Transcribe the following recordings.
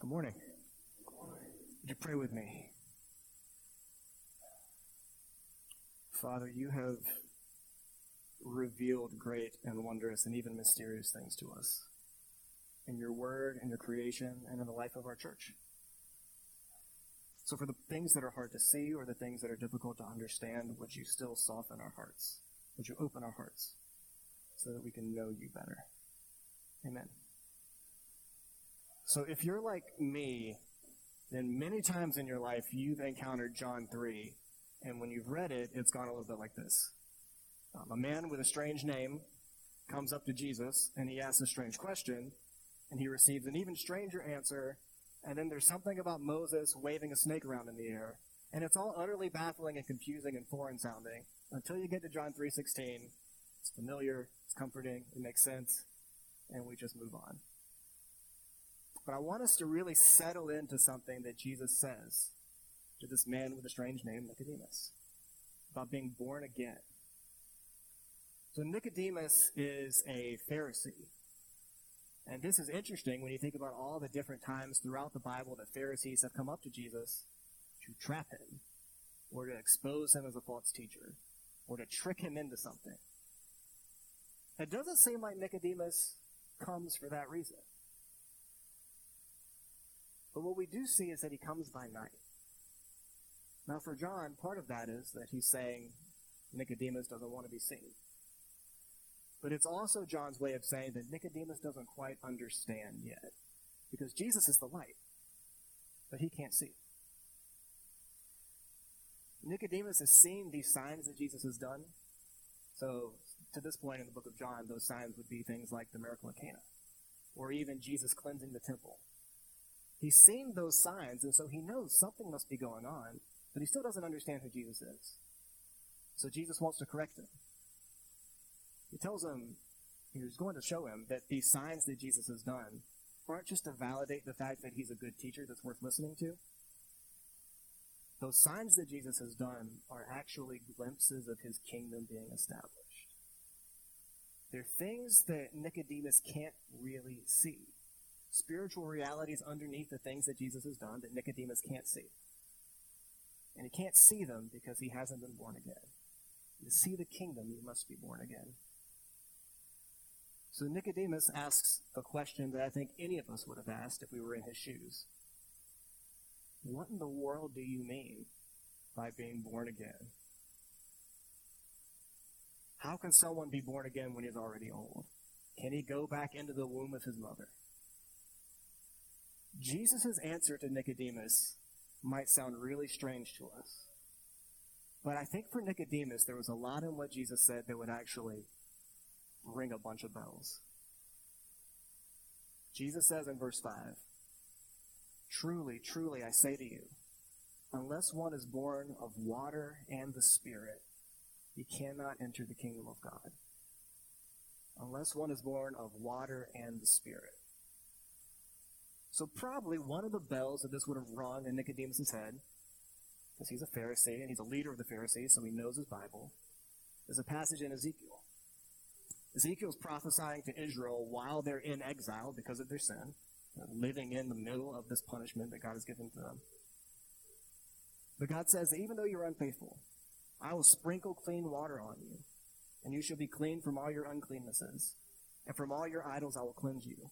Good morning. Would you pray with me? Father, you have revealed great and wondrous and even mysterious things to us in your word, in your creation, and in the life of our church. So, for the things that are hard to see or the things that are difficult to understand, would you still soften our hearts? Would you open our hearts so that we can know you better? Amen. So, if you're like me, then many times in your life you've encountered John 3, and when you've read it, it's gone a little bit like this. Um, a man with a strange name comes up to Jesus and he asks a strange question, and he receives an even stranger answer and then there's something about Moses waving a snake around in the air. And it's all utterly baffling and confusing and foreign sounding until you get to John 3.16. It's familiar, it's comforting, it makes sense, and we just move on. But I want us to really settle into something that Jesus says to this man with a strange name, Nicodemus, about being born again. So Nicodemus is a Pharisee. And this is interesting when you think about all the different times throughout the Bible that Pharisees have come up to Jesus to trap him, or to expose him as a false teacher, or to trick him into something. It doesn't seem like Nicodemus comes for that reason. But what we do see is that he comes by night. Now, for John, part of that is that he's saying Nicodemus doesn't want to be seen. But it's also John's way of saying that Nicodemus doesn't quite understand yet. Because Jesus is the light, but he can't see. Nicodemus has seen these signs that Jesus has done. So, to this point in the book of John, those signs would be things like the miracle of Cana, or even Jesus cleansing the temple. He's seen those signs, and so he knows something must be going on, but he still doesn't understand who Jesus is. So Jesus wants to correct him. He tells him, he's going to show him that these signs that Jesus has done aren't just to validate the fact that he's a good teacher that's worth listening to. Those signs that Jesus has done are actually glimpses of his kingdom being established. They're things that Nicodemus can't really see. Spiritual realities underneath the things that Jesus has done that Nicodemus can't see. And he can't see them because he hasn't been born again. To see the kingdom, you must be born again. So Nicodemus asks a question that I think any of us would have asked if we were in his shoes. What in the world do you mean by being born again? How can someone be born again when he's already old? Can he go back into the womb of his mother? Jesus' answer to Nicodemus might sound really strange to us. But I think for Nicodemus, there was a lot in what Jesus said that would actually ring a bunch of bells. Jesus says in verse 5 Truly, truly, I say to you, unless one is born of water and the Spirit, he cannot enter the kingdom of God. Unless one is born of water and the Spirit. So, probably one of the bells that this would have rung in Nicodemus' head, because he's a Pharisee and he's a leader of the Pharisees, so he knows his Bible, is a passage in Ezekiel. Ezekiel's prophesying to Israel while they're in exile because of their sin, living in the middle of this punishment that God has given to them. But God says that even though you're unfaithful, I will sprinkle clean water on you, and you shall be clean from all your uncleannesses, and from all your idols I will cleanse you.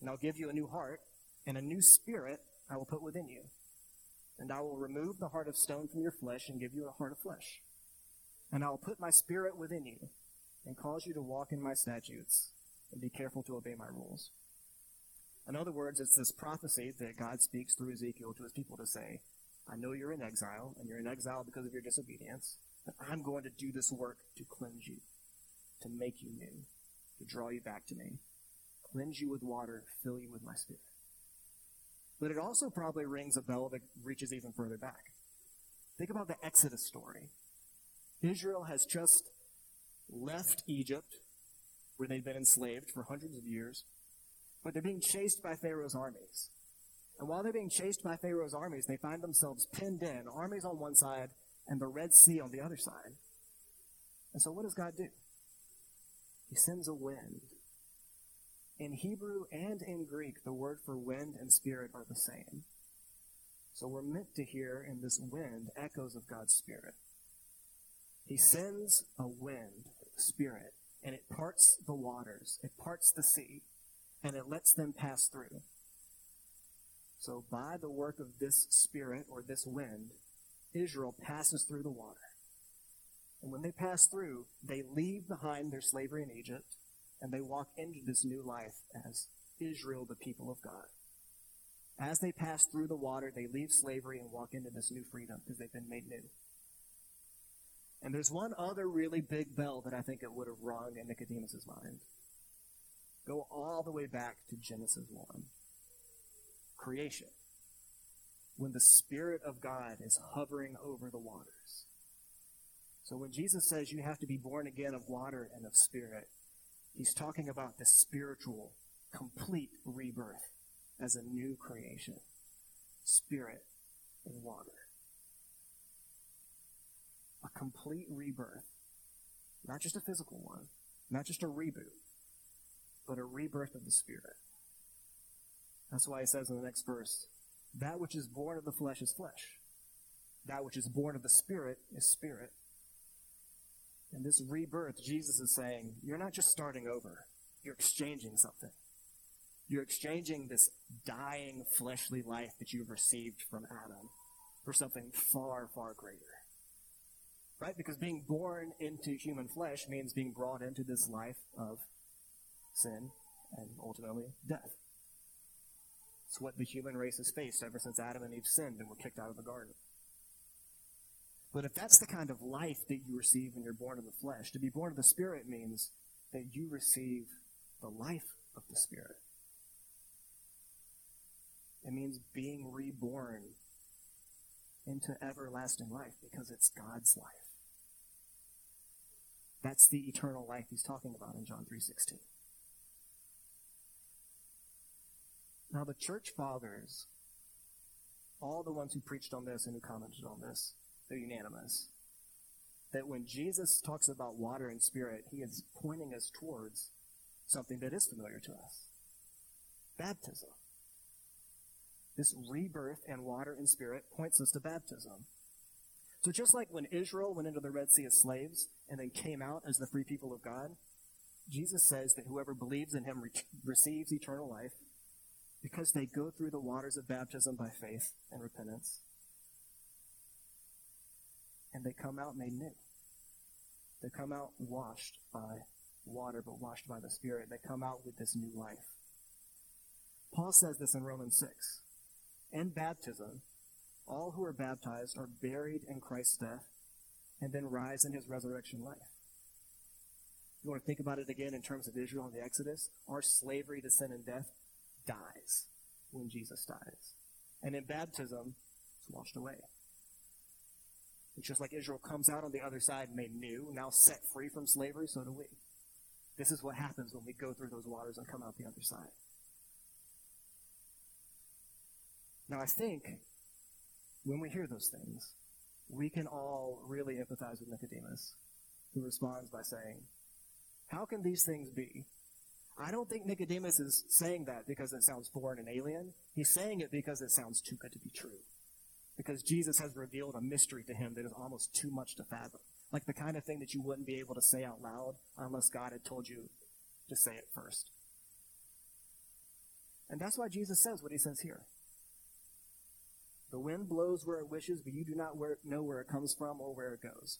And I'll give you a new heart, and a new spirit I will put within you. And I will remove the heart of stone from your flesh and give you a heart of flesh. And I will put my spirit within you and cause you to walk in my statutes and be careful to obey my rules. In other words, it's this prophecy that God speaks through Ezekiel to his people to say, I know you're in exile, and you're in exile because of your disobedience, but I'm going to do this work to cleanse you, to make you new, to draw you back to me, cleanse you with water, fill you with my spirit. But it also probably rings a bell that reaches even further back. Think about the Exodus story. Israel has just left Egypt, where they've been enslaved for hundreds of years, but they're being chased by Pharaoh's armies. And while they're being chased by Pharaoh's armies, they find themselves pinned in, armies on one side and the Red Sea on the other side. And so what does God do? He sends a wind. In Hebrew and in Greek, the word for wind and spirit are the same. So we're meant to hear in this wind echoes of God's spirit. He sends a wind, spirit, and it parts the waters, it parts the sea, and it lets them pass through. So by the work of this spirit or this wind, Israel passes through the water. And when they pass through, they leave behind their slavery in Egypt and they walk into this new life as Israel, the people of God. As they pass through the water, they leave slavery and walk into this new freedom because they've been made new. And there's one other really big bell that I think it would have rung in Nicodemus' mind. Go all the way back to Genesis 1. Creation. When the Spirit of God is hovering over the waters. So when Jesus says you have to be born again of water and of spirit, he's talking about the spiritual, complete rebirth as a new creation. Spirit and water. A complete rebirth. Not just a physical one, not just a reboot, but a rebirth of the spirit. That's why he says in the next verse, that which is born of the flesh is flesh. That which is born of the spirit is spirit. In this rebirth, Jesus is saying, you're not just starting over, you're exchanging something. You're exchanging this dying fleshly life that you've received from Adam for something far, far greater. Right? Because being born into human flesh means being brought into this life of sin and ultimately death. It's what the human race has faced ever since Adam and Eve sinned and were kicked out of the garden. But if that's the kind of life that you receive when you're born of the flesh, to be born of the Spirit means that you receive the life of the Spirit. It means being reborn into everlasting life because it's God's life. That's the eternal life he's talking about in John 3:16. Now the church fathers, all the ones who preached on this and who commented on this, they're unanimous. That when Jesus talks about water and spirit, he is pointing us towards something that is familiar to us. Baptism. This rebirth and water and spirit points us to baptism. So just like when Israel went into the Red Sea as slaves and then came out as the free people of God, Jesus says that whoever believes in him re- receives eternal life because they go through the waters of baptism by faith and repentance. And they come out made new. They come out washed by water, but washed by the Spirit. They come out with this new life. Paul says this in Romans 6. In baptism, all who are baptized are buried in Christ's death and then rise in his resurrection life. You want to think about it again in terms of Israel and the Exodus? Our slavery to sin and death dies when Jesus dies. And in baptism, it's washed away. It's just like Israel comes out on the other side made new, now set free from slavery, so do we. This is what happens when we go through those waters and come out the other side. Now, I think when we hear those things, we can all really empathize with Nicodemus, who responds by saying, How can these things be? I don't think Nicodemus is saying that because it sounds foreign and alien. He's saying it because it sounds too good to be true. Because Jesus has revealed a mystery to him that is almost too much to fathom. Like the kind of thing that you wouldn't be able to say out loud unless God had told you to say it first. And that's why Jesus says what he says here. The wind blows where it wishes, but you do not know where it comes from or where it goes.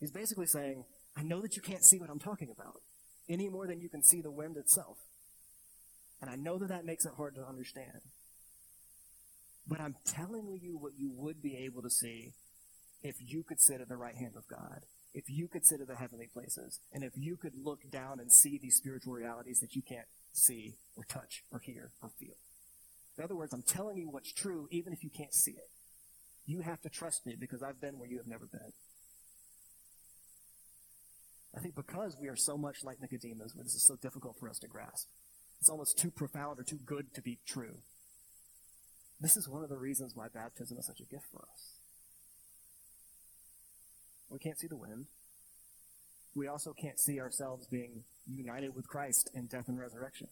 He's basically saying, I know that you can't see what I'm talking about any more than you can see the wind itself. And I know that that makes it hard to understand. But I'm telling you what you would be able to see if you could sit at the right hand of God, if you could sit at the heavenly places, and if you could look down and see these spiritual realities that you can't see or touch or hear or feel. In other words, I'm telling you what's true even if you can't see it. You have to trust me because I've been where you have never been. I think because we are so much like Nicodemus, where this is so difficult for us to grasp. It's almost too profound or too good to be true. This is one of the reasons why baptism is such a gift for us. We can't see the wind. We also can't see ourselves being united with Christ in death and resurrection.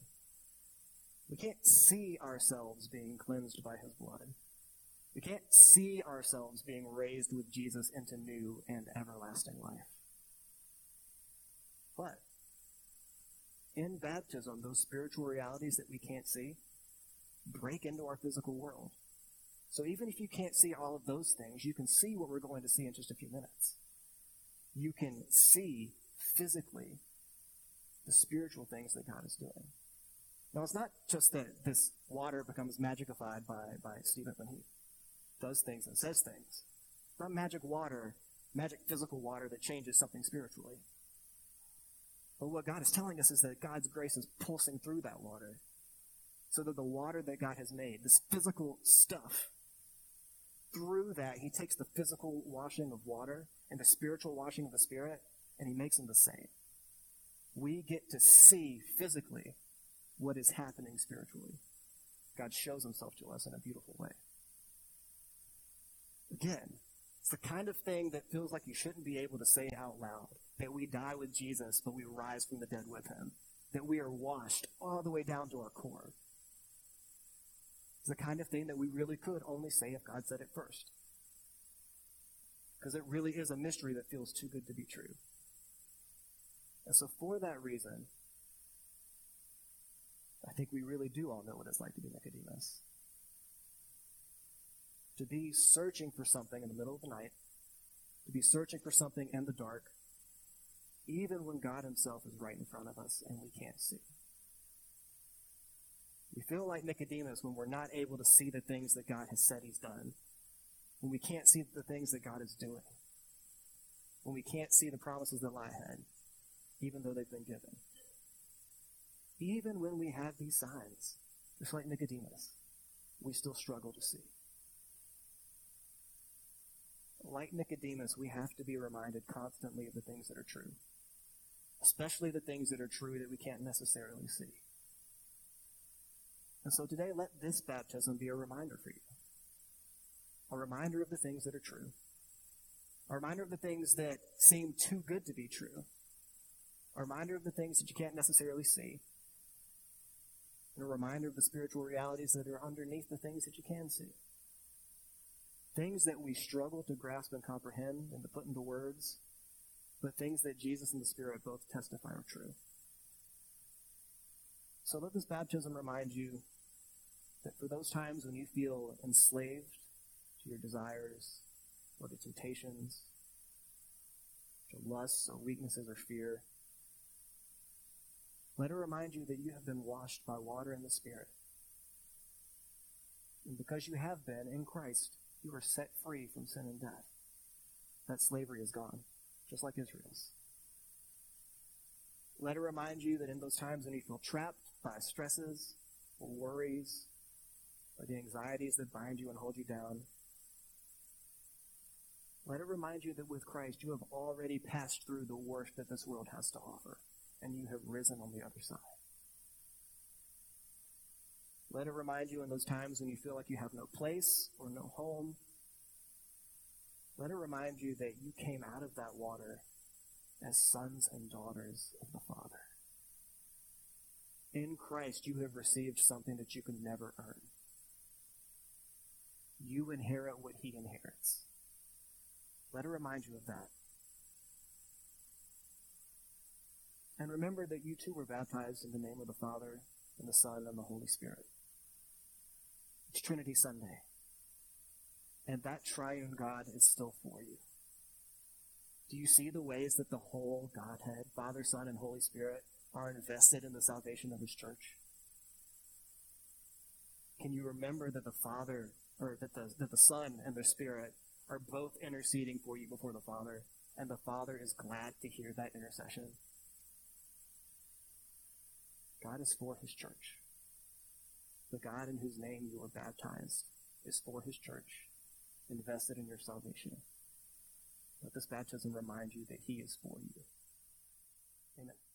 We can't see ourselves being cleansed by his blood. We can't see ourselves being raised with Jesus into new and everlasting life. But in baptism, those spiritual realities that we can't see break into our physical world. So even if you can't see all of those things, you can see what we're going to see in just a few minutes. You can see physically the spiritual things that God is doing. Now, it's not just that this water becomes magicified by, by Stephen when he does things and says things. It's not magic water, magic physical water that changes something spiritually. But what God is telling us is that God's grace is pulsing through that water. So that the water that God has made, this physical stuff, through that, He takes the physical washing of water and the spiritual washing of the Spirit, and He makes them the same. We get to see physically what is happening spiritually. God shows Himself to us in a beautiful way. Again, it's the kind of thing that feels like you shouldn't be able to say out loud. That we die with Jesus, but we rise from the dead with him. That we are washed all the way down to our core. It's the kind of thing that we really could only say if God said it first. Because it really is a mystery that feels too good to be true. And so, for that reason, I think we really do all know what it's like to be Nicodemus to be searching for something in the middle of the night, to be searching for something in the dark, even when God Himself is right in front of us and we can't see. We feel like Nicodemus when we're not able to see the things that God has said He's done, when we can't see the things that God is doing, when we can't see the promises that lie ahead, even though they've been given. Even when we have these signs, just like Nicodemus, we still struggle to see like Nicodemus, we have to be reminded constantly of the things that are true, especially the things that are true that we can't necessarily see. And so today, let this baptism be a reminder for you a reminder of the things that are true, a reminder of the things that seem too good to be true, a reminder of the things that you can't necessarily see, and a reminder of the spiritual realities that are underneath the things that you can see. Things that we struggle to grasp and comprehend and to put into words, but things that Jesus and the Spirit both testify are true. So let this baptism remind you that for those times when you feel enslaved to your desires or to temptations, to lusts or weaknesses or fear, let it remind you that you have been washed by water and the Spirit. And because you have been in Christ, you are set free from sin and death. That slavery is gone, just like Israel's. Let it remind you that in those times when you feel trapped by stresses or worries or the anxieties that bind you and hold you down, let it remind you that with Christ you have already passed through the worst that this world has to offer, and you have risen on the other side. Let it remind you in those times when you feel like you have no place or no home. Let it remind you that you came out of that water as sons and daughters of the Father. In Christ, you have received something that you can never earn. You inherit what He inherits. Let it remind you of that. And remember that you too were baptized in the name of the Father, and the Son, and the Holy Spirit. It's Trinity Sunday. And that triune God is still for you. Do you see the ways that the whole Godhead, Father, Son, and Holy Spirit, are invested in the salvation of His church? Can you remember that the Father, or that the, that the Son and the Spirit are both interceding for you before the Father, and the Father is glad to hear that intercession? God is for His church. The God in whose name you were baptized is for his church, invested in your salvation. Let this baptism remind you that he is for you. Amen.